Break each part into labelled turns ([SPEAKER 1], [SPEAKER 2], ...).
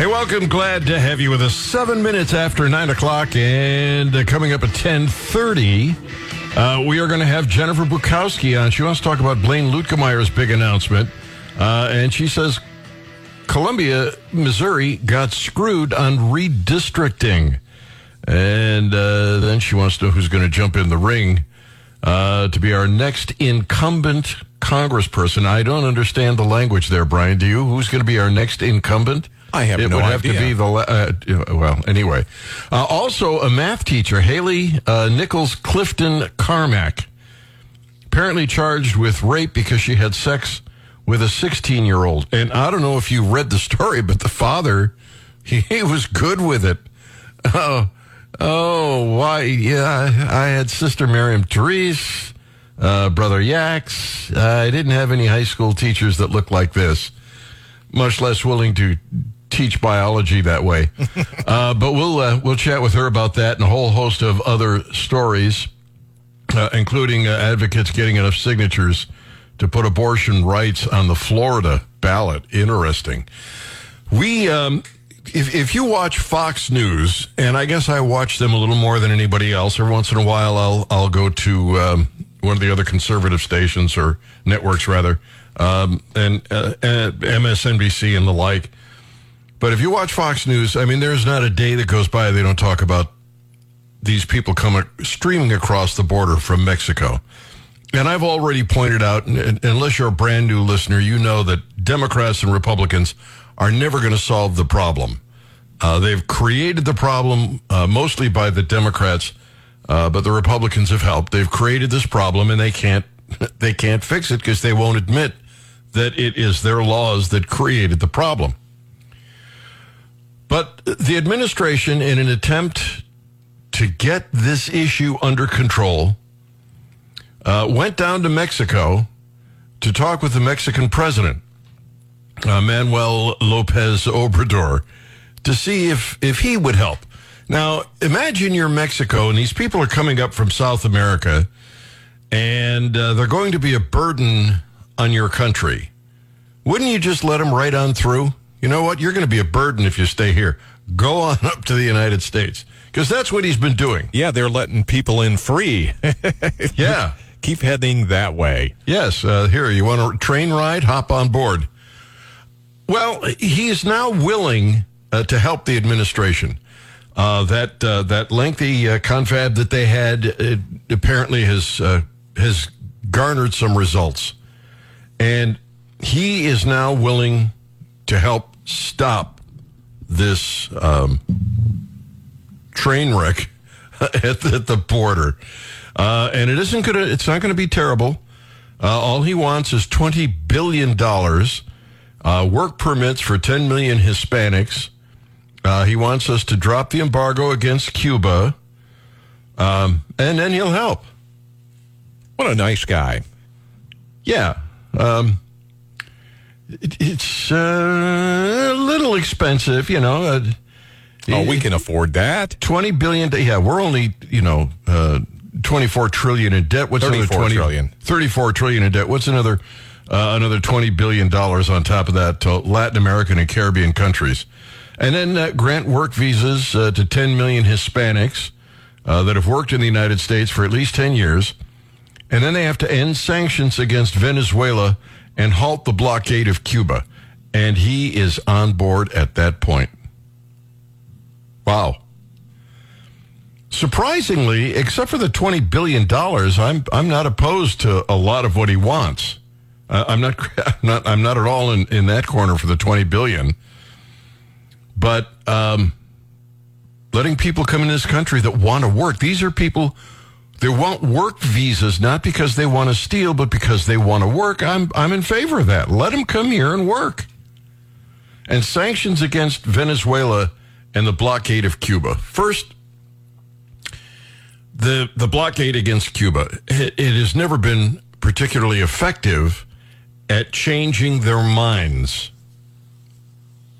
[SPEAKER 1] Hey, welcome. Glad to have you with us. Seven minutes after nine o'clock, and uh, coming up at ten thirty, uh, we are going to have Jennifer Bukowski on. She wants to talk about Blaine Luetkemeyer's big announcement, uh, and she says Columbia, Missouri, got screwed on redistricting, and uh, then she wants to know who's going to jump in the ring uh, to be our next incumbent congressperson. I don't understand the language there, Brian. Do you? Who's going to be our next incumbent?
[SPEAKER 2] I have
[SPEAKER 1] it
[SPEAKER 2] no
[SPEAKER 1] would have
[SPEAKER 2] idea.
[SPEAKER 1] to be the la- uh, well. Anyway, uh, also a math teacher, Haley uh, Nichols Clifton Carmack, apparently charged with rape because she had sex with a 16 year old. And I don't know if you read the story, but the father, he, he was good with it. Oh, oh, why? Yeah, I had sister Miriam Therese, uh, brother Yax. I didn't have any high school teachers that looked like this much less willing to teach biology that way. uh, but we'll uh, we'll chat with her about that and a whole host of other stories, uh, including uh, advocates getting enough signatures to put abortion rights on the Florida ballot. Interesting. We. Um, if, if you watch Fox News, and I guess I watch them a little more than anybody else, every once in a while I'll I'll go to um, one of the other conservative stations or networks rather, um, and, uh, and MSNBC and the like. But if you watch Fox News, I mean, there's not a day that goes by they don't talk about these people coming streaming across the border from Mexico. And I've already pointed out, unless you're a brand new listener, you know that Democrats and Republicans are never going to solve the problem. Uh, they've created the problem uh, mostly by the Democrats, uh, but the Republicans have helped. They've created this problem, and they can't they can't fix it because they won't admit that it is their laws that created the problem. But the administration, in an attempt to get this issue under control, uh, went down to Mexico to talk with the Mexican president, uh, Manuel Lopez Obrador, to see if, if he would help. Now, imagine you're Mexico and these people are coming up from South America and uh, they're going to be a burden on your country. Wouldn't you just let them right on through? You know what? You're going to be a burden if you stay here. Go on up to the United States because that's what he's been doing.
[SPEAKER 2] Yeah, they're letting people in free.
[SPEAKER 1] Yeah.
[SPEAKER 2] Keep heading that way.
[SPEAKER 1] Yes, uh, here, you want a train ride? Hop on board. Well, he is now willing uh, to help the administration. Uh, that uh, that lengthy uh, confab that they had uh, apparently has uh, has garnered some results, and he is now willing to help stop this um, train wreck at the, at the border. Uh, and it isn't gonna. It's not gonna be terrible. Uh, all he wants is twenty billion dollars, uh, work permits for ten million Hispanics. Uh, he wants us to drop the embargo against Cuba, um, and then he'll help.
[SPEAKER 2] What a nice guy.
[SPEAKER 1] Yeah. Um, it, it's uh, a little expensive, you know. Uh,
[SPEAKER 2] Oh, we can afford that.
[SPEAKER 1] 20 billion. Yeah, we're only, you know, uh, 24 trillion in debt. What's another
[SPEAKER 2] 34
[SPEAKER 1] 20
[SPEAKER 2] trillion.
[SPEAKER 1] 34 trillion in debt. What's another uh, another 20 billion dollars on top of that to Latin American and Caribbean countries. And then uh, grant work visas uh, to 10 million Hispanics uh, that have worked in the United States for at least 10 years. And then they have to end sanctions against Venezuela and halt the blockade of Cuba. And he is on board at that point. Wow. Surprisingly, except for the twenty billion dollars, I'm I'm not opposed to a lot of what he wants. I'm not I'm not I'm not at all in, in that corner for the twenty billion. But um, letting people come in this country that want to work. These are people they want work visas not because they want to steal, but because they want to work. I'm I'm in favor of that. Let them come here and work. And sanctions against Venezuela and the blockade of Cuba. First, the the blockade against Cuba. It, it has never been particularly effective at changing their minds.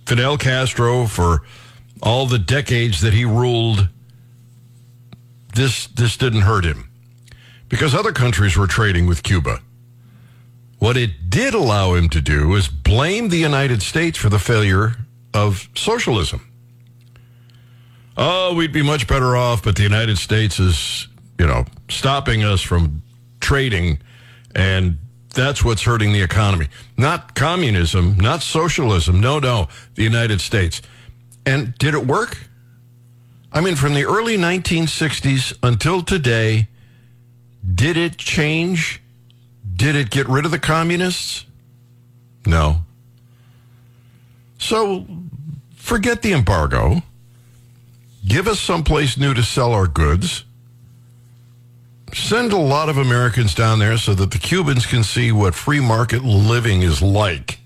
[SPEAKER 1] Fidel Castro, for all the decades that he ruled, this this didn't hurt him because other countries were trading with Cuba. What it did allow him to do is blame the United States for the failure of socialism. Oh, we'd be much better off, but the United States is, you know, stopping us from trading, and that's what's hurting the economy. Not communism, not socialism. No, no, the United States. And did it work? I mean, from the early 1960s until today, did it change? Did it get rid of the communists? No. So forget the embargo. Give us someplace new to sell our goods. Send a lot of Americans down there so that the Cubans can see what free market living is like.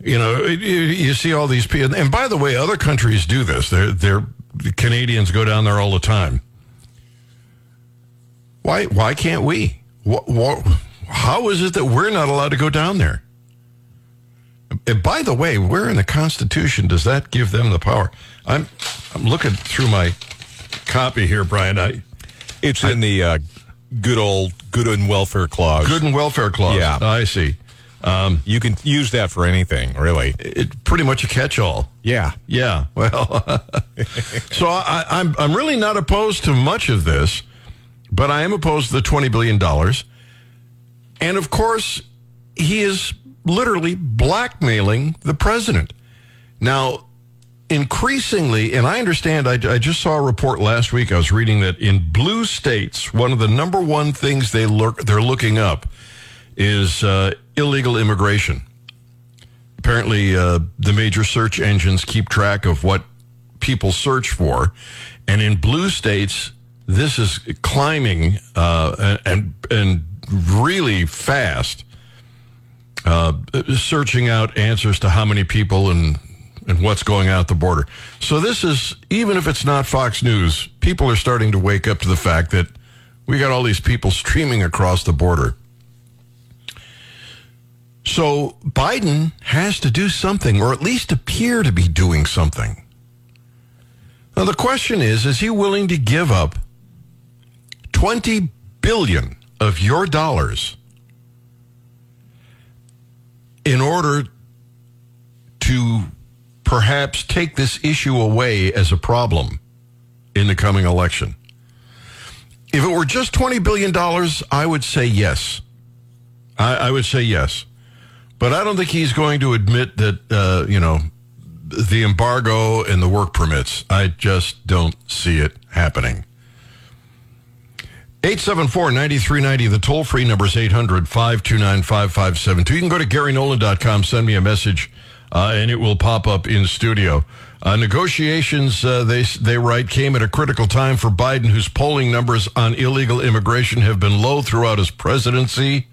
[SPEAKER 1] You know, you, you see all these people, and by the way, other countries do this. They're, they're the Canadians go down there all the time. Why? Why can't we? What, what, how is it that we're not allowed to go down there? And by the way, where in the Constitution does that give them the power? I'm I'm looking through my copy here, Brian. I
[SPEAKER 2] It's in the uh, good old good and welfare clause.
[SPEAKER 1] good and welfare clause.
[SPEAKER 2] Yeah.
[SPEAKER 1] I see. Um,
[SPEAKER 2] You can use that for anything, really.
[SPEAKER 1] it pretty much a catch-all.
[SPEAKER 2] Yeah.
[SPEAKER 1] Yeah. Well, so I, I'm I'm really not opposed to much of this, but I am opposed to the twenty billion dollars, and of course, he is literally blackmailing the president. Now, increasingly, and I understand. I, I just saw a report last week. I was reading that in blue states, one of the number one things they look they're looking up is uh, illegal immigration. Apparently uh, the major search engines keep track of what people search for and in blue states this is climbing uh, and and really fast uh, searching out answers to how many people and and what's going out the border. So this is even if it's not fox news people are starting to wake up to the fact that we got all these people streaming across the border so Biden has to do something, or at least appear to be doing something. Now the question is, is he willing to give up 20 billion of your dollars in order to perhaps take this issue away as a problem in the coming election? If it were just $20 billion, I would say yes. I, I would say yes. But I don't think he's going to admit that, uh, you know, the embargo and the work permits. I just don't see it happening. 874-9390, the toll-free number is 800-529-5572. You can go to GaryNolan.com, send me a message, uh, and it will pop up in studio. Uh, negotiations, uh, they, they write, came at a critical time for Biden, whose polling numbers on illegal immigration have been low throughout his presidency.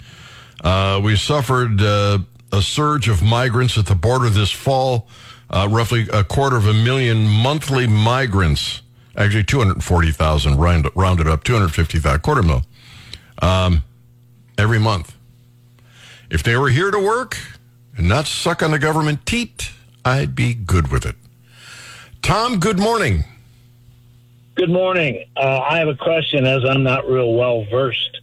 [SPEAKER 1] Uh, we suffered uh, a surge of migrants at the border this fall, uh, roughly a quarter of a million monthly migrants, actually 240,000 round, rounded up, 250,000, quarter mil, um, every month. If they were here to work and not suck on the government teat, I'd be good with it. Tom, good morning.
[SPEAKER 3] Good morning. Uh, I have a question as I'm not real well versed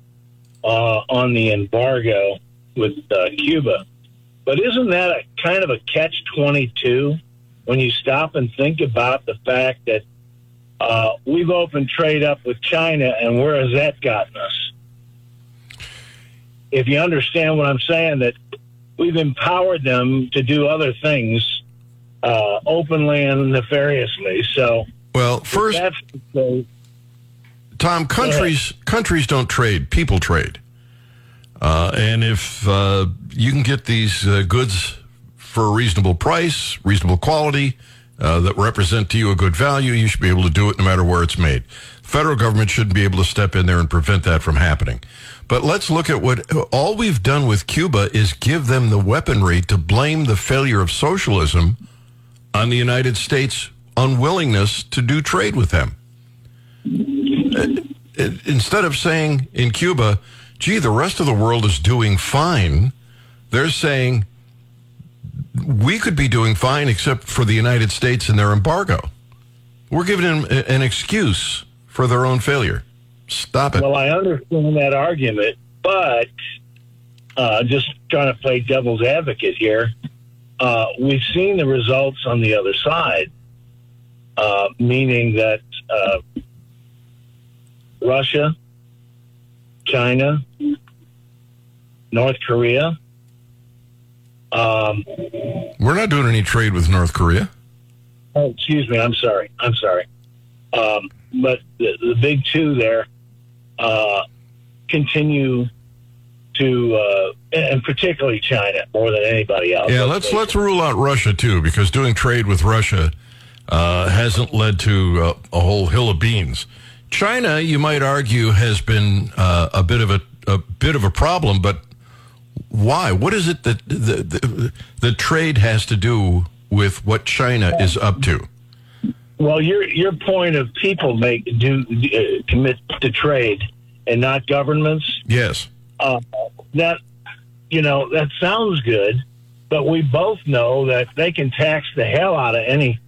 [SPEAKER 3] uh, on the embargo with uh, Cuba. But isn't that a kind of a catch 22 when you stop and think about the fact that uh, we've opened trade up with China and where has that gotten us? If you understand what I'm saying, that we've empowered them to do other things uh, openly and nefariously. So,
[SPEAKER 1] Well, first, Tom, countries countries don't trade; people trade. Uh, and if uh, you can get these uh, goods for a reasonable price, reasonable quality, uh, that represent to you a good value, you should be able to do it no matter where it's made. Federal government shouldn't be able to step in there and prevent that from happening. But let's look at what all we've done with Cuba is give them the weaponry to blame the failure of socialism on the United States' unwillingness to do trade with them instead of saying in Cuba, gee, the rest of the world is doing fine, they're saying we could be doing fine except for the United States and their embargo. We're giving them an excuse for their own failure. Stop it.
[SPEAKER 3] Well, I understand that argument, but uh, just trying to play devil's advocate here. uh, we've seen the results on the other side, uh, meaning that uh, Russia, China, North Korea. Um,
[SPEAKER 1] We're not doing any trade with North Korea.
[SPEAKER 3] oh, excuse me. I'm sorry. I'm sorry. Um, but the, the big two there uh, continue to, uh, and particularly China more than anybody else.
[SPEAKER 1] Yeah, let's let's rule out Russia too, because doing trade with Russia uh, hasn't led to uh, a whole hill of beans. China, you might argue, has been uh, a bit of a, a bit of a problem, but why? What is it that the, the the trade has to do with what China is up to?
[SPEAKER 3] Well, your your point of people make do uh, commit to trade and not governments.
[SPEAKER 1] Yes,
[SPEAKER 3] Uh, that you know that sounds good, but we both know that they can tax the hell out of any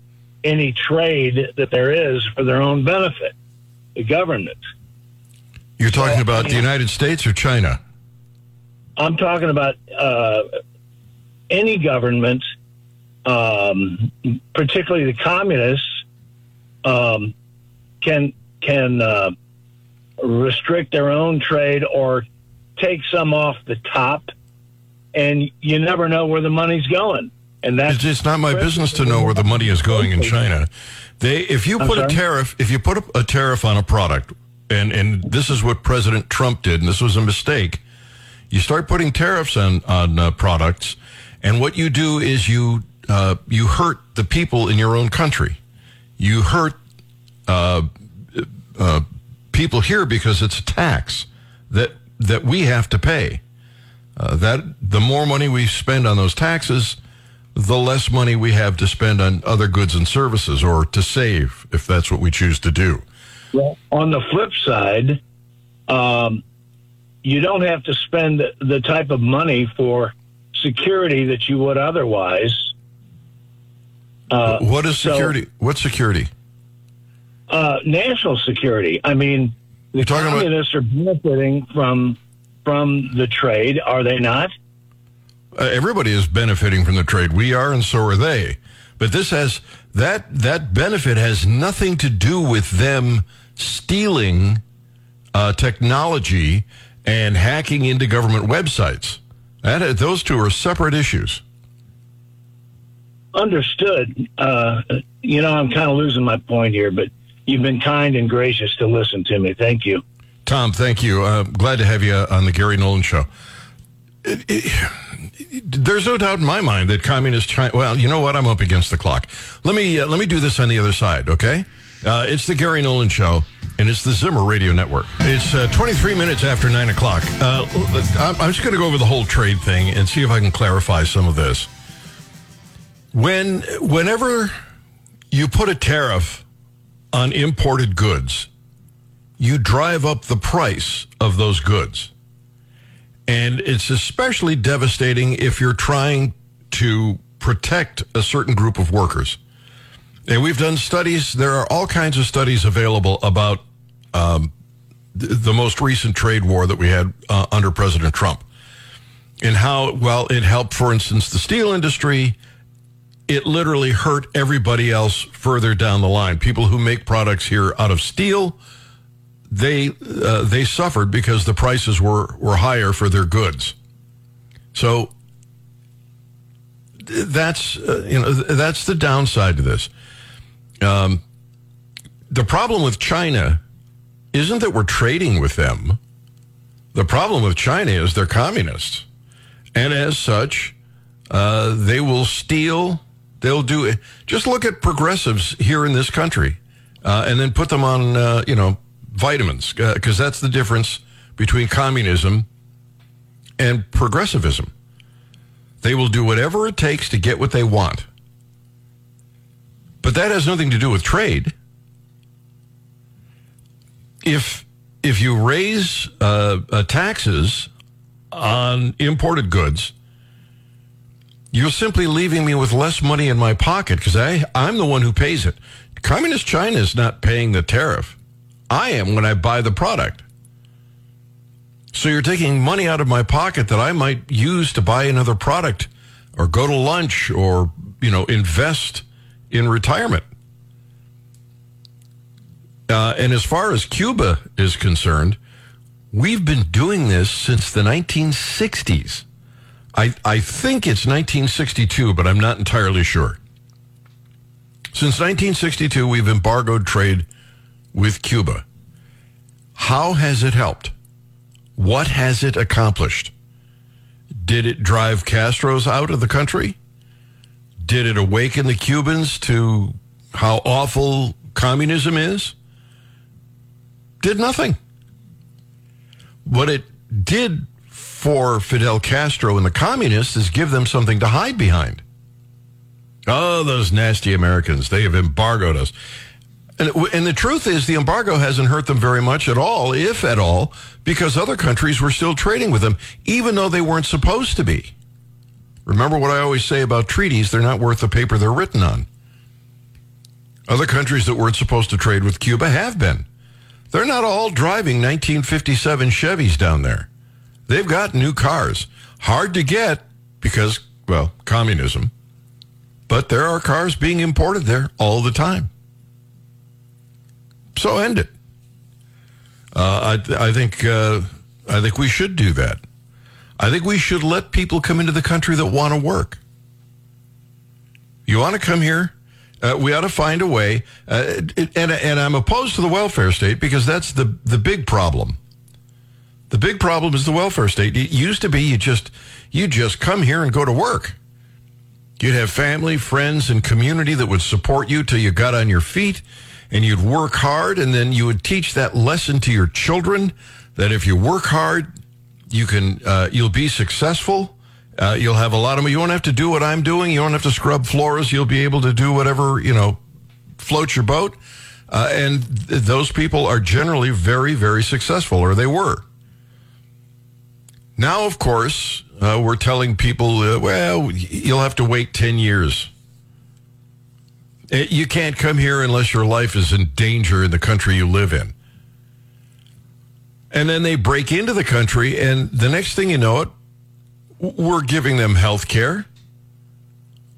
[SPEAKER 3] any trade that there is for their own benefit. Government.
[SPEAKER 1] you're talking about the United States or China?
[SPEAKER 3] I'm talking about uh, any government, um, particularly the communists, um, can can uh, restrict their own trade or take some off the top, and you never know where the money's going. And that's
[SPEAKER 1] It's, not my business to know where the money is going in China. They, if you put a tariff, if you put a, a tariff on a product, and and this is what President Trump did, and this was a mistake. You start putting tariffs on on uh, products, and what you do is you uh, you hurt the people in your own country. You hurt uh, uh, people here because it's a tax that that we have to pay. Uh, that the more money we spend on those taxes, the less money we have to spend on other goods and services or to save if that's what we choose to do.
[SPEAKER 3] Well, on the flip side, um, you don't have to spend the type of money for security that you would otherwise. Uh,
[SPEAKER 1] what is
[SPEAKER 3] so-
[SPEAKER 1] security? What security?
[SPEAKER 3] uh, national security. I mean, the
[SPEAKER 1] You're talking about-
[SPEAKER 3] are benefiting from from the trade, are they not?
[SPEAKER 1] Uh, everybody is benefiting from the trade. We are, and so are they. But this has that that benefit has nothing to do with them stealing uh, technology and hacking into government websites. That those two are separate issues.
[SPEAKER 3] Understood. Uh, you know, I'm kind of losing my point here, but you've been kind and gracious to listen to me. Thank you.
[SPEAKER 1] Tom, thank you. Uh, glad to have you on the Gary Nolan Show. It- it- there's no doubt in my mind that communist China. Well, you know what? I'm up against the clock. Let me uh, let me do this on the other side, okay? Uh, it's the Gary Nolan Show, and it's the Zimmer Radio Network. It's uh, 23 minutes after nine o'clock. Uh, I'm, I'm just going to go over the whole trade thing and see if I can clarify some of this. When whenever you put a tariff on imported goods, you drive up the price of those goods. And it's especially devastating if you're trying to protect a certain group of workers. And we've done studies, there are all kinds of studies available about um, th- the most recent trade war that we had uh, under President Trump. And how, well, it helped, for instance, the steel industry. It literally hurt everybody else further down the line. People who make products here out of steel, they uh, they suffered because the prices were were higher for their goods. So that's uh, you know that's the downside to this. Um, the problem with China isn't that we're trading with them. The problem with China is they're communists, and as such, uh, they will steal. They'll do it. Just look at progressives here in this country, uh, and then put them on, uh, you know, vitamins, because that's the difference between communism and progressivism. They will do whatever it takes to get what they want. But that has nothing to do with trade. If if you raise uh, uh, taxes on imported goods, you're simply leaving me with less money in my pocket because I I'm the one who pays it. Communist China is not paying the tariff. I am when I buy the product. So you're taking money out of my pocket that I might use to buy another product or go to lunch or, you know, invest in retirement. Uh, and as far as Cuba is concerned, we've been doing this since the 1960s. I, I think it's 1962, but I'm not entirely sure. Since 1962, we've embargoed trade with Cuba. How has it helped? What has it accomplished? Did it drive Castro's out of the country? Did it awaken the Cubans to how awful communism is? Did nothing. What it did for Fidel Castro and the communists is give them something to hide behind. Oh, those nasty Americans, they have embargoed us. And, and the truth is, the embargo hasn't hurt them very much at all, if at all, because other countries were still trading with them, even though they weren't supposed to be. Remember what I always say about treaties they're not worth the paper they're written on. Other countries that weren't supposed to trade with Cuba have been. They're not all driving 1957 Chevys down there. They've got new cars. Hard to get because, well, communism. But there are cars being imported there all the time. So end it. Uh, I, I think uh, I think we should do that. I think we should let people come into the country that want to work. You want to come here? Uh, we ought to find a way. Uh, and, and I'm opposed to the welfare state because that's the, the big problem. The big problem is the welfare state. It used to be you just you just come here and go to work. You'd have family, friends, and community that would support you till you got on your feet and you'd work hard and then you would teach that lesson to your children that if you work hard, you can uh, you'll be successful. Uh, you'll have a lot of. You won't have to do what I'm doing. You don't have to scrub floors. You'll be able to do whatever you know, float your boat. Uh, and th- those people are generally very, very successful, or they were. Now, of course, uh, we're telling people, well, you'll have to wait 10 years. Uh, you can't come here unless your life is in danger in the country you live in. And then they break into the country, and the next thing you know it, we're giving them health care.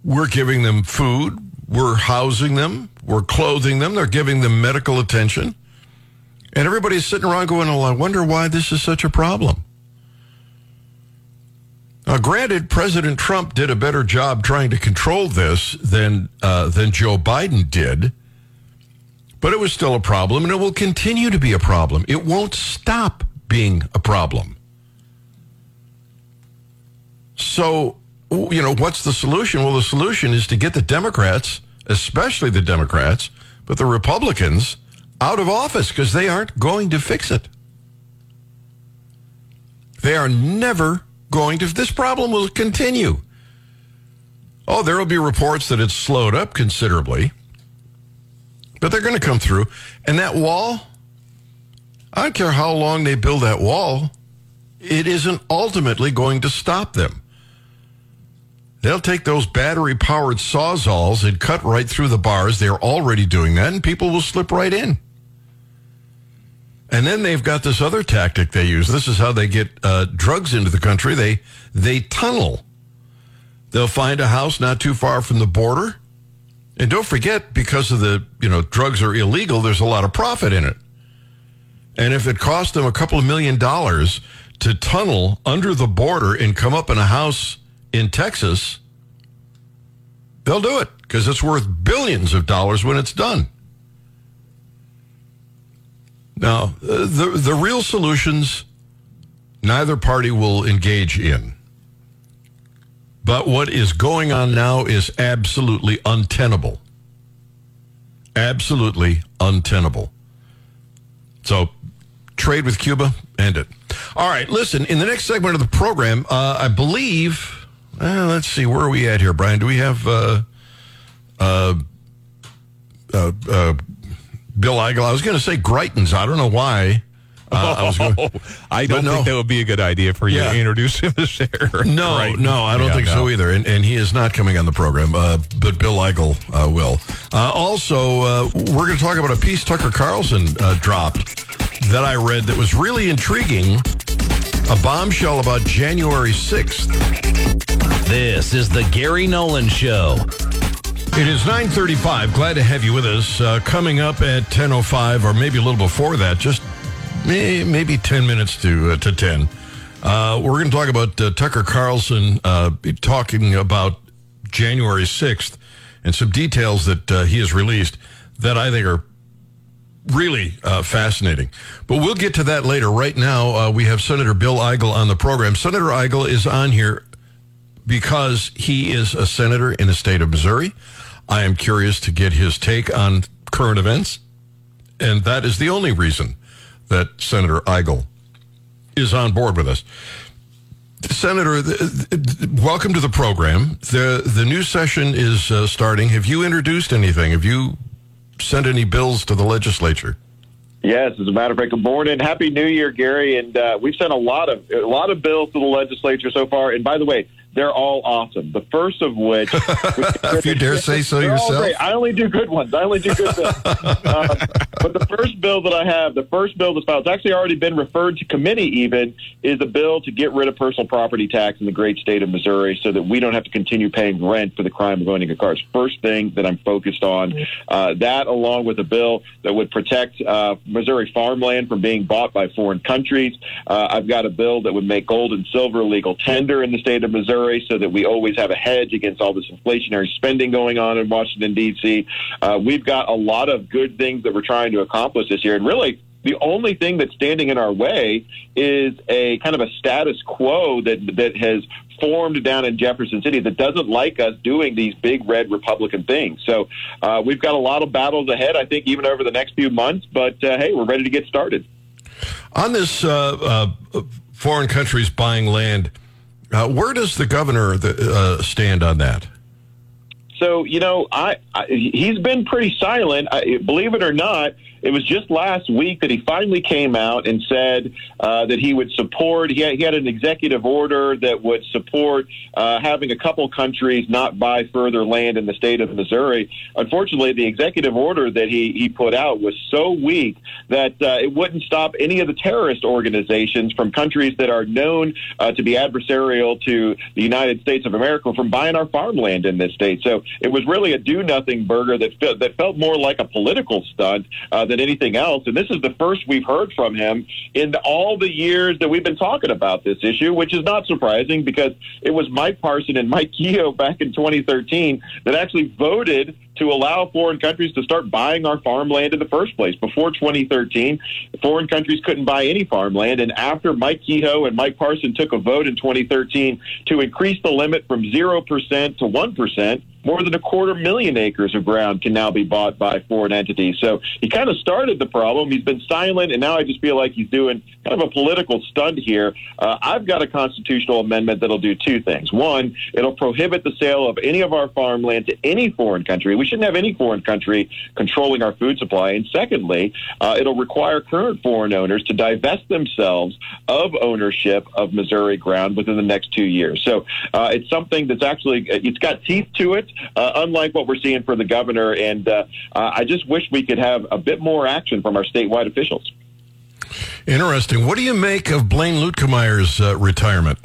[SPEAKER 1] We're giving them food. We're housing them. We're clothing them. They're giving them medical attention. And everybody's sitting around going, well, I wonder why this is such a problem. Now, granted, President Trump did a better job trying to control this than uh, than Joe Biden did, but it was still a problem, and it will continue to be a problem. It won't stop being a problem. So, you know, what's the solution? Well, the solution is to get the Democrats, especially the Democrats, but the Republicans, out of office because they aren't going to fix it. They are never going to, this problem will continue. Oh, there will be reports that it's slowed up considerably, but they're going to come through. And that wall, I don't care how long they build that wall, it isn't ultimately going to stop them. They'll take those battery powered sawzalls and cut right through the bars. They're already doing that, and people will slip right in. And then they've got this other tactic they use. This is how they get uh, drugs into the country. They they tunnel. They'll find a house not too far from the border, and don't forget, because of the you know drugs are illegal, there's a lot of profit in it. And if it costs them a couple of million dollars to tunnel under the border and come up in a house in Texas, they'll do it because it's worth billions of dollars when it's done. Now, the the real solutions neither party will engage in. But what is going on now is absolutely untenable. Absolutely untenable. So, trade with Cuba, end it. All right, listen, in the next segment of the program, uh, I believe, uh, let's see, where are we at here, Brian? Do we have uh, uh, uh, uh Bill Eigel. I was going to say Greitens. I don't know why. Uh,
[SPEAKER 2] I, was going, I don't no. think that would be a good idea for you yeah. to introduce him as there.
[SPEAKER 1] No, right. no, I don't yeah, think no. so either. And, and, he is not coming on the program, uh, but Bill Eigel uh, will. Uh, also, uh, we're going to talk about a piece Tucker Carlson uh, dropped that I read that was really intriguing. A bombshell about January 6th.
[SPEAKER 4] This is the Gary Nolan Show.
[SPEAKER 1] It is 9:35. Glad to have you with us. Uh, coming up at 10:05, or maybe a little before that, just may, maybe 10 minutes to uh, to 10. Uh, we're going to talk about uh, Tucker Carlson uh, talking about January 6th and some details that uh, he has released that I think are really uh, fascinating. But we'll get to that later. Right now, uh, we have Senator Bill Eigel on the program. Senator Eigel is on here because he is a senator in the state of Missouri. I am curious to get his take on current events. And that is the only reason that Senator Eigel is on board with us. Senator, welcome to the program. the The new session is uh, starting. Have you introduced anything? Have you sent any bills to the legislature?
[SPEAKER 5] Yes, as a matter of fact, good morning, happy New Year, Gary. And uh, we've sent a lot of a lot of bills to the legislature so far. And by the way, they're all awesome. The first of which,
[SPEAKER 1] if you dare say so yourself,
[SPEAKER 5] I only do good ones. I only do good bills. uh, but the first bill that I have, the first bill that's filed, it's actually already been referred to committee. Even is a bill to get rid of personal property tax in the great state of Missouri, so that we don't have to continue paying rent for the crime of owning a car. It's first thing that I'm focused on. Uh, that, along with a bill that would protect uh, Missouri farmland from being bought by foreign countries. Uh, I've got a bill that would make gold and silver legal tender in the state of Missouri so that we always have a hedge against all this inflationary spending going on in Washington, D.C. Uh, we've got a lot of good things that we're trying to accomplish this year. And really, the only thing that's standing in our way is a kind of a status quo that that has formed down in Jefferson City that doesn't like us doing these big red Republican things. So uh, we've got a lot of battles ahead, I think, even over the next few months. But uh, hey, we're ready to get started.
[SPEAKER 1] On this uh, uh foreign countries buying land uh, where does the governor the, uh, stand on that?
[SPEAKER 5] So you know, I, I he's been pretty silent. I, believe it or not, it was just last week that he finally came out and said uh, that he would support. He had, he had, an executive order that would support uh, having a couple countries not buy further land in the state of Missouri. Unfortunately, the executive order that he, he put out was so weak that uh, it wouldn't stop any of the terrorist organizations from countries that are known uh, to be adversarial to the United States of America from buying our farmland in this state. So it was really a do nothing burger that, that felt more like a political stunt uh, than than anything else. And this is the first we've heard from him in all the years that we've been talking about this issue, which is not surprising because it was Mike Parson and Mike Kehoe back in 2013 that actually voted to allow foreign countries to start buying our farmland in the first place. Before 2013, foreign countries couldn't buy any farmland. And after Mike Kehoe and Mike Parson took a vote in 2013 to increase the limit from 0% to 1%, more than a quarter million acres of ground can now be bought by foreign entities. So he kind of started the problem. He's been silent, and now I just feel like he's doing kind of a political stunt here. Uh, I've got a constitutional amendment that'll do two things. One, it'll prohibit the sale of any of our farmland to any foreign country. We shouldn't have any foreign country controlling our food supply. And secondly, uh, it'll require current foreign owners to divest themselves of ownership of Missouri ground within the next two years. So uh, it's something that's actually it's got teeth to it uh, unlike what we're seeing for the governor. And uh, uh, I just wish we could have a bit more action from our statewide officials.
[SPEAKER 1] Interesting. What do you make of Blaine Luetkemeyer's uh, retirement?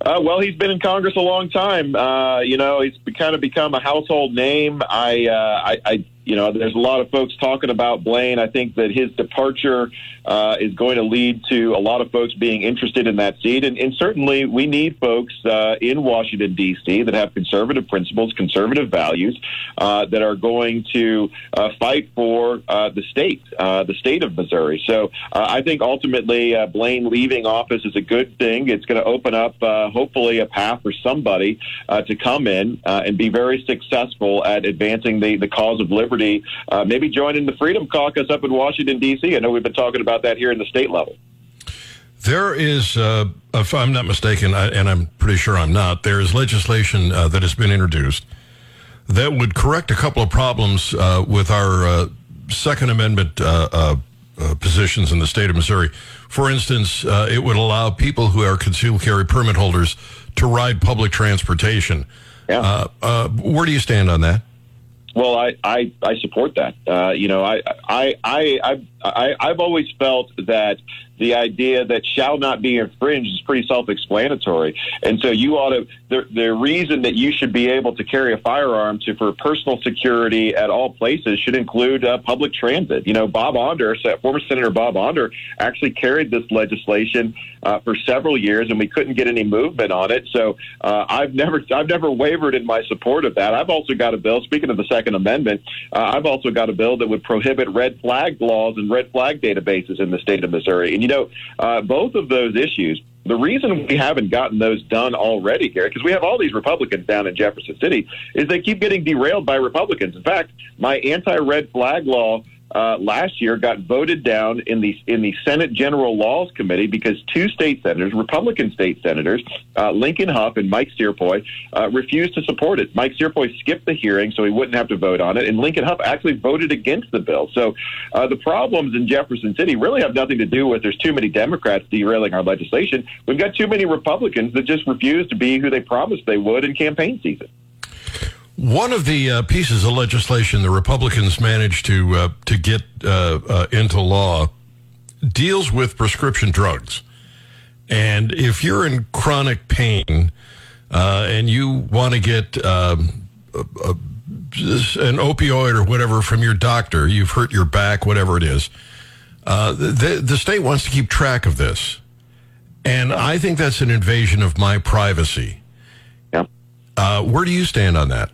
[SPEAKER 5] Uh, well, he's been in Congress a long time. Uh, you know, he's kind of become a household name. I, uh, I, I you know, there's a lot of folks talking about Blaine. I think that his departure uh, is going to lead to a lot of folks being interested in that seat. And, and certainly we need folks uh, in Washington, D.C. that have conservative principles, conservative values, uh, that are going to uh, fight for uh, the state, uh, the state of Missouri. So I think ultimately Blaine leaving office is a good thing. It's going to open up, hopefully, a path for somebody to come in and be very successful at advancing the, the cause of liberty Liberty, uh, maybe joining the Freedom Caucus up in Washington, D.C. I know we've been talking about that here in the state level.
[SPEAKER 1] There is, uh, if I'm not mistaken, and I'm pretty sure I'm not, there is legislation uh, that has been introduced that would correct a couple of problems uh, with our uh, Second Amendment uh, positions in the state of Missouri. For instance, it would allow people who are concealed carry permit holders to ride public transportation. Yeah. where do you stand on that?
[SPEAKER 5] Well, I, I, I support that. Uh, you know, I, I, I, I, I've always felt that the idea that shall not be infringed is pretty self-explanatory. And so you ought to the the reason that you should be able to carry a firearm to for personal security at all places should include uh, public transit. You know, Bob Onder, former Senator Bob Onder, actually carried this legislation uh, for several years, and we couldn't get any movement on it. So uh, I've never I've never wavered in my support of that. I've also got a bill. Speaking of the Second Amendment, uh, I've also got a bill that would prohibit red flag laws and red flag databases in the state of Missouri. And you know, uh, both of those issues. The reason we haven't gotten those done already, Gary, because we have all these Republicans down in Jefferson City, is they keep getting derailed by Republicans. In fact, my anti-red flag law uh, last year got voted down in the in the Senate General Laws Committee because two state senators, Republican state senators, uh, Lincoln Hough and Mike Cierpiot, uh, refused to support it. Mike Cierpiot skipped the hearing so he wouldn't have to vote on it, and Lincoln Hough actually voted against the bill. So uh, the problems in Jefferson City really have nothing to do with there's too many Democrats derailing our legislation. We've got too many Republicans that just refuse to be who they promised they would in campaign season.
[SPEAKER 1] One of the uh, pieces of legislation the Republicans managed to uh, to get uh, uh into law deals with prescription drugs, and if you're in chronic pain uh, and you want to get um, a, a, an opioid or whatever from your doctor, you've hurt your back, whatever it is. Uh, the, the state wants to keep track of this, and I think that's an invasion of my privacy.
[SPEAKER 5] Yeah.
[SPEAKER 1] where do you stand on that?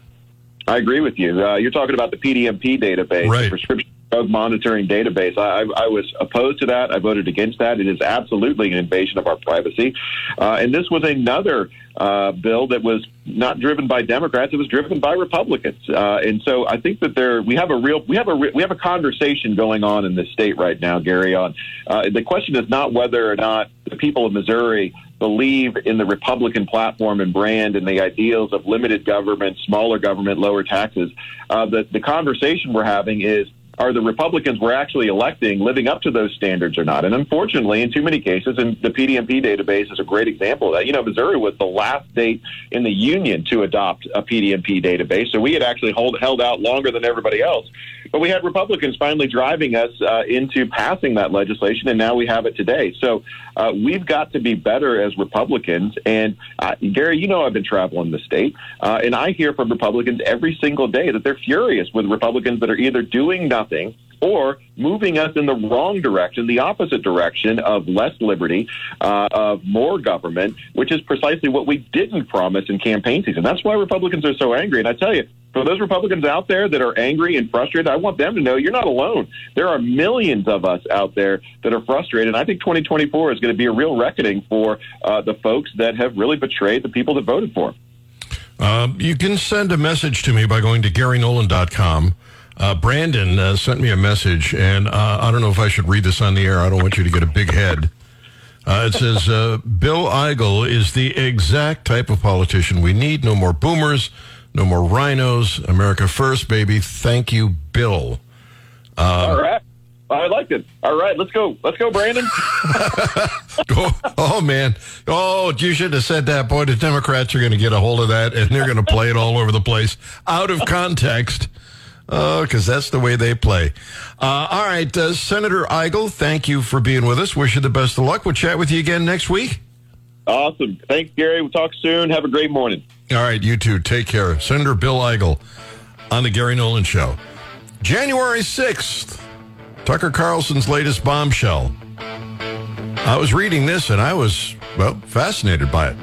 [SPEAKER 5] I agree with you. Uh, you're talking about the PDMP database,
[SPEAKER 1] right.
[SPEAKER 5] the prescription drug monitoring database. I, I, was opposed to that. I voted against that. It is absolutely an invasion of our privacy. Uh, and this was another uh, bill that was not driven by Democrats; it was driven by Republicans. Uh, and so I think that there we have a real we have a we have a conversation going on in this state right now, Gary. On uh, the question is not whether or not the people of Missouri believe in the Republican platform and brand and the ideals of limited government, smaller government, lower taxes. Uh, the, the conversation we're having is are the Republicans we're actually electing living up to those standards or not? And unfortunately, in too many cases, and the PDMP database is a great example of that. You know, Missouri was the last state in the union to adopt a PDMP database, so we had actually hold, held out longer than everybody else. But we had Republicans finally driving us uh, into passing that legislation, and now we have it today. So uh, we've got to be better as Republicans. And uh, Gary, you know, I've been traveling the state, uh, and I hear from Republicans every single day that they're furious with Republicans that are either doing nothing or moving us in the wrong direction, the opposite direction of less liberty, uh, of more government, which is precisely what we didn't promise in campaign season. That's why Republicans are so angry. And I tell you, for those Republicans out there that are angry and frustrated, I want them to know you're not alone. There are millions of us out there that are frustrated. And I think 2024 is going to be a real reckoning for uh, the folks that have really betrayed the people that voted for them.
[SPEAKER 1] Uh, you can send a message to me by going to GaryNolan.com. Uh, Brandon uh, sent me a message, and uh, I don't know if I should read this on the air. I don't want you to get a big head. Uh, it says uh, Bill Eigel is the exact type of politician we need. No more boomers, no more rhinos. America first, baby. Thank you, Bill.
[SPEAKER 5] Uh, All right. I liked it. All right, let's go. Let's go, Brandon.
[SPEAKER 1] oh, oh, man. Oh, you should have said that. Boy, the Democrats are going to get a hold of that and they're going to play it all over the place out of context. Oh, because that's the way they play. Uh, all right, uh, Senator Eigel, thank you for being with us. Wish you the best of luck. We'll chat with you again next week.
[SPEAKER 5] Awesome. Thanks, Gary. We'll talk soon. Have a great morning.
[SPEAKER 1] All right, you too. Take care. Senator Bill Eigel on the Gary Nolan Show. January 6th, Tucker Carlson's latest bombshell. I was reading this and I was, well, fascinated by it.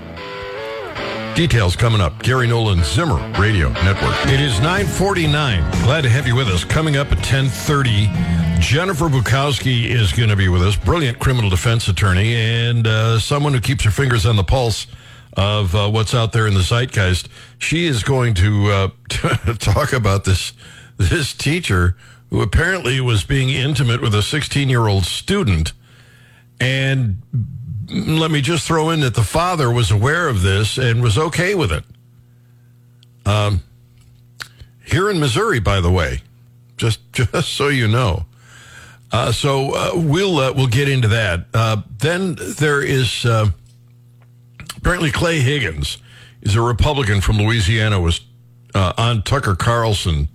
[SPEAKER 1] Details coming up. Gary Nolan Zimmer Radio Network. It is 949. Glad to have you with us. Coming up at 1030, Jennifer Bukowski is going to be with us. Brilliant criminal defense attorney and uh, someone who keeps her fingers on the pulse of uh, what's out there in the zeitgeist. She is going to uh, talk about this this teacher who apparently was being intimate with a 16 year old student and let me just throw in that the father was aware of this and was okay with it. Um, here in Missouri, by the way, just just so you know. Uh, so uh, we'll uh, we'll get into that. Uh, then there is uh, apparently Clay Higgins is a Republican from Louisiana was uh, on Tucker Carlson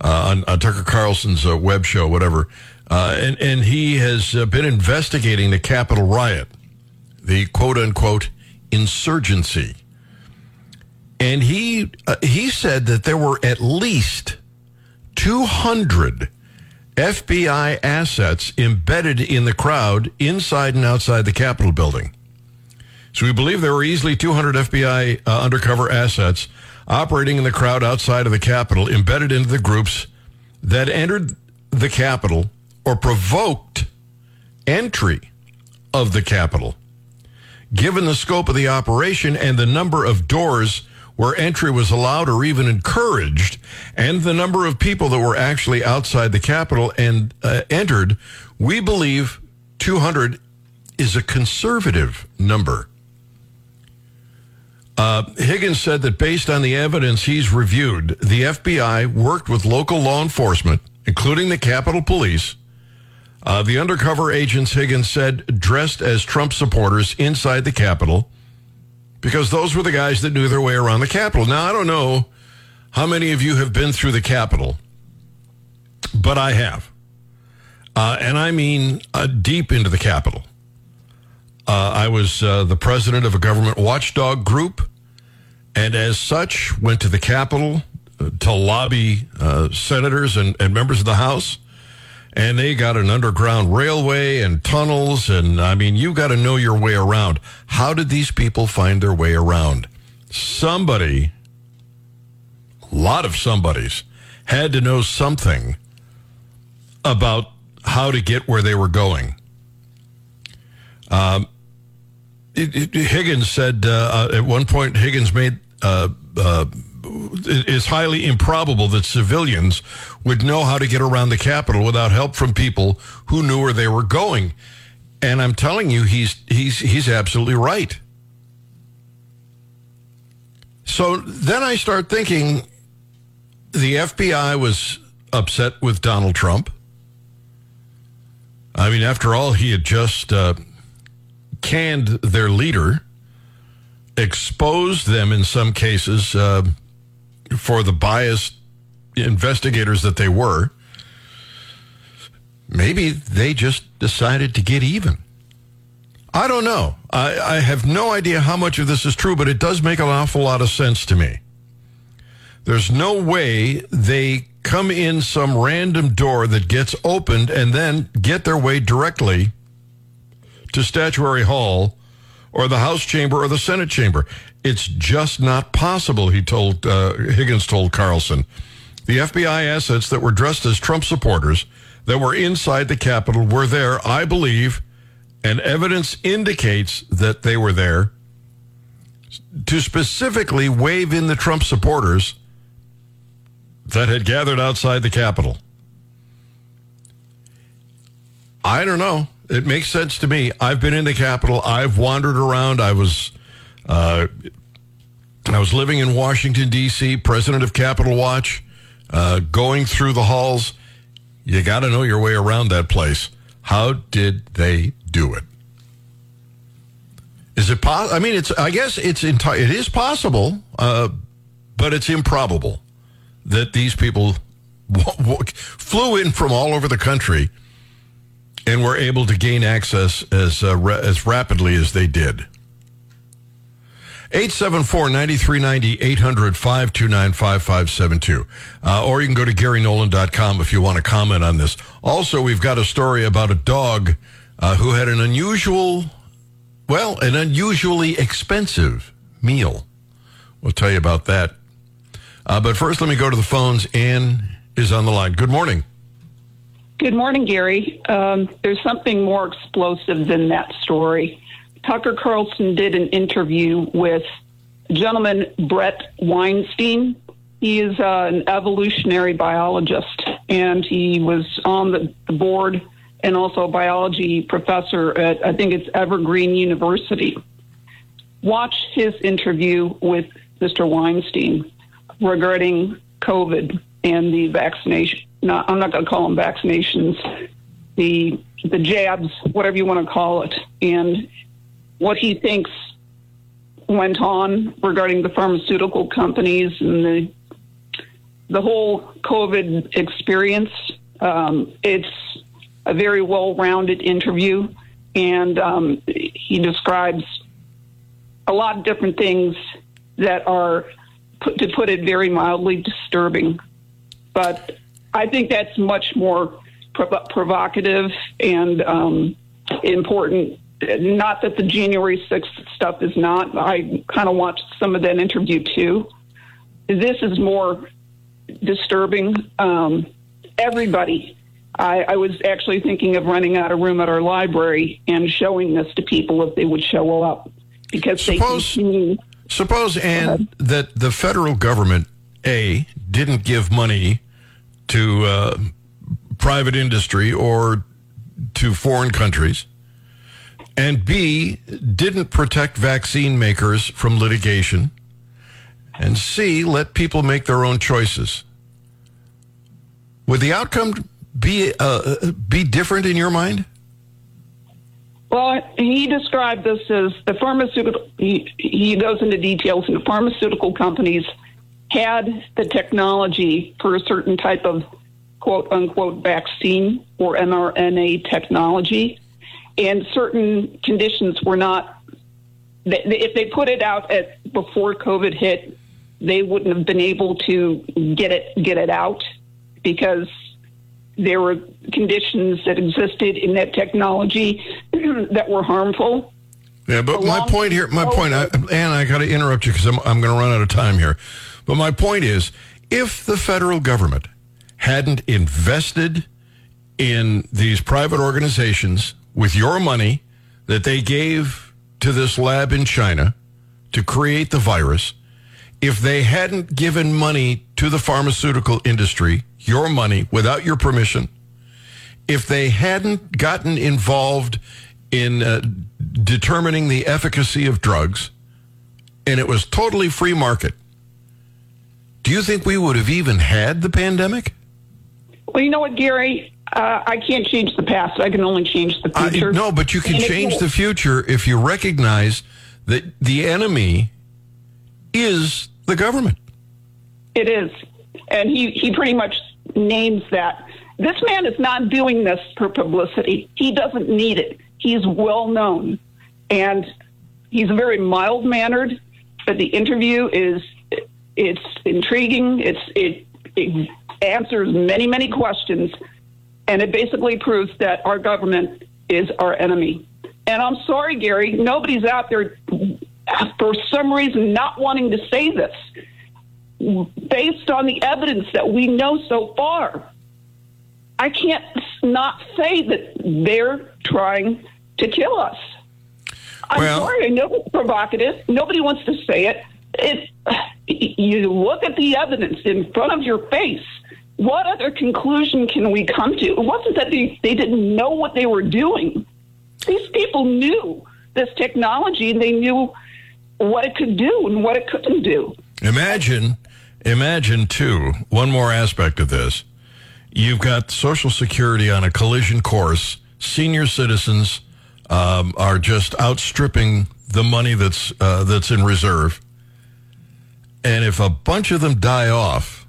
[SPEAKER 1] on, on, Tucker Carlson's web show, whatever. And, and he has been investigating the Capitol riot, the quote unquote insurgency. And he, uh, he said that there were at least 200 FBI assets embedded in the crowd inside and outside the Capitol building. So we believe there were easily 200 FBI uh, undercover assets operating in the crowd outside of the Capitol, embedded into the groups that entered the Capitol or provoked entry of the Capitol. Given the scope of the operation and the number of doors where entry was allowed or even encouraged, and the number of people that were actually outside the Capitol and uh, entered, we believe 200 is a conservative number. Uh, Higgins said that based on the evidence he's reviewed, the FBI worked with local law enforcement, including the Capitol Police. Uh, the undercover agents, Higgins said, dressed as Trump supporters inside the Capitol because those were the guys that knew their way around the Capitol. Now, I don't know how many of you have been through the Capitol, but I have. Uh, and I mean uh, deep into the Capitol. Uh, I was uh, the president of a government watchdog group, and as such, went to the Capitol uh, to lobby senators and, and members of the House and they got an underground railway and tunnels. And I mean, you got to know your way around. How did these people find their way around? Somebody, a lot of somebodies, had to know something about how to get where they were going. Um, it, it, Higgins said uh, uh at one point, Higgins made uh, uh it is highly improbable that civilians would know how to get around the Capitol without help from people who knew where they were going. And I'm telling you, he's he's he's absolutely right. So then I start thinking the FBI was upset with Donald Trump. I mean, after all, he had just uh, canned their leader, exposed them in some cases. Uh, for the biased investigators that they were, maybe they just decided to get even. I don't know. I, I, have no idea how much of this is true, but it does make an awful lot of sense to me. There's no way they come in some random door that gets opened and then get their way directly to Statuary Hall or the House chamber or the Senate chamber. It's just not possible, he told, uh, Higgins told Carlson. The FBI assets that were dressed as Trump supporters that were inside the Capitol were there, I believe, and evidence indicates that they were there to specifically wave in the Trump supporters that had gathered outside the Capitol. I don't know. It makes sense to me. I've been in the Capitol. I've wandered around. I was, uh, I was living in Washington D.C., president of Capital Watch, uh, going through the halls. You got to know your way around that place. How did they do it? Is it possible? I mean, it's. I guess it's enti- It is possible, uh, but it's improbable that these people w- w- flew in from all over the country and were able to gain access as uh, ra- as rapidly as they did. 874-9390, 800-529-5572. Uh, or you can go to GaryNolan.com if you want to comment on this. Also, we've got a story about a dog uh, who had an unusual, well, an unusually expensive meal. We'll tell you about that. Uh, but first, let me go to the phones. Ann is on the line. Good morning.
[SPEAKER 6] Good morning, Gary. Um, there's something more explosive than that story. Tucker Carlson did an interview with gentleman Bret Weinstein. He is uh, an evolutionary biologist, and he was on the, the board and also a biology professor at, I think it's Evergreen University. Watch his interview with Mr. Weinstein regarding COVID and the vaccination I'm not going to call them vaccinations, the the jabs, whatever you want to call it, and what he thinks went on regarding the pharmaceutical companies and the the whole COVID experience. Um, it's a very well rounded interview, and um, he describes a lot of different things that are, put, to put it very mildly, disturbing. But I think that's much more prov- provocative and um, important. Not that the January 6th stuff is not. I kind of watched some of that interview too. This is more disturbing. Um, everybody. I, I was actually thinking of renting out a room at our library and showing this to people if they would show up because
[SPEAKER 1] suppose,
[SPEAKER 6] they continue.
[SPEAKER 1] Suppose, and that the federal government, A, didn't give money to uh, private industry or to foreign countries, and B, didn't protect vaccine makers from litigation, and C, let people make their own choices. Would the outcome be uh, be different in your mind?
[SPEAKER 6] Well, he described this as the pharmaceutical. He, he goes into details, and the pharmaceutical companies had the technology for a certain type of quote unquote vaccine or mRNA technology, and certain conditions were not. If they put it out at before COVID hit, they wouldn't have been able to get it get it out because there were conditions that existed in that technology that were harmful.
[SPEAKER 1] Yeah, but Along my point here, my point, I, Ann, I got to interrupt you because I'm, I'm going to run out of time here. But my point is, if the federal government hadn't invested in these private organizations with your money that they gave to this lab in China to create the virus, if they hadn't given money to the pharmaceutical industry, your money without your permission, if they hadn't gotten involved in uh, determining the efficacy of drugs, and it was totally free market, do you think we would have even had the pandemic?
[SPEAKER 6] Well, you know what, Gary? Uh, I can't change the past. I can only change the future.
[SPEAKER 1] Uh, no, but you can and change the future if you recognize that the enemy is the government.
[SPEAKER 6] It is. And he, he pretty much names that. This man is not doing this for publicity. He doesn't need it. He's well known. And he's very mild mannered, but the interview is it's intriguing. It's it, it answers many, many questions, and it basically proves that our government is our enemy. And I'm sorry, Gary, nobody's out there for some reason not wanting to say this based on the evidence that we know so far. I can't not say that they're trying to kill us. I'm well, sorry, I know it's provocative. Nobody wants to say it. It you look at the evidence in front of your face. What other conclusion can we come to? It wasn't that they, they didn't know what they were doing. These people knew this technology and they knew what it could do and what it couldn't do.
[SPEAKER 1] Imagine, imagine too, one more aspect of this. You've got Social Security on a collision course. Senior citizens um, are just outstripping the money that's uh, that's in reserve. And if a bunch of them die off,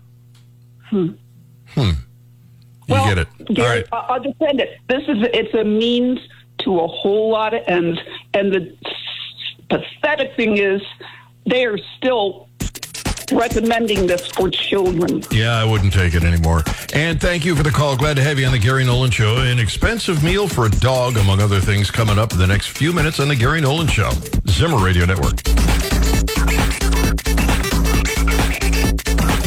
[SPEAKER 6] hmm,
[SPEAKER 1] hmm you
[SPEAKER 6] well,
[SPEAKER 1] get it.
[SPEAKER 6] Gary, right. I'll defend it. This is it's a means to a whole lot of ends, and the pathetic thing is they are still recommending this for children.
[SPEAKER 1] Yeah, I wouldn't take it anymore. And thank you for the call. Glad to have you on the Gary Nolan Show. An expensive meal for a dog, among other things, coming up in the next few minutes on the Gary Nolan Show. Zimmer Radio Network.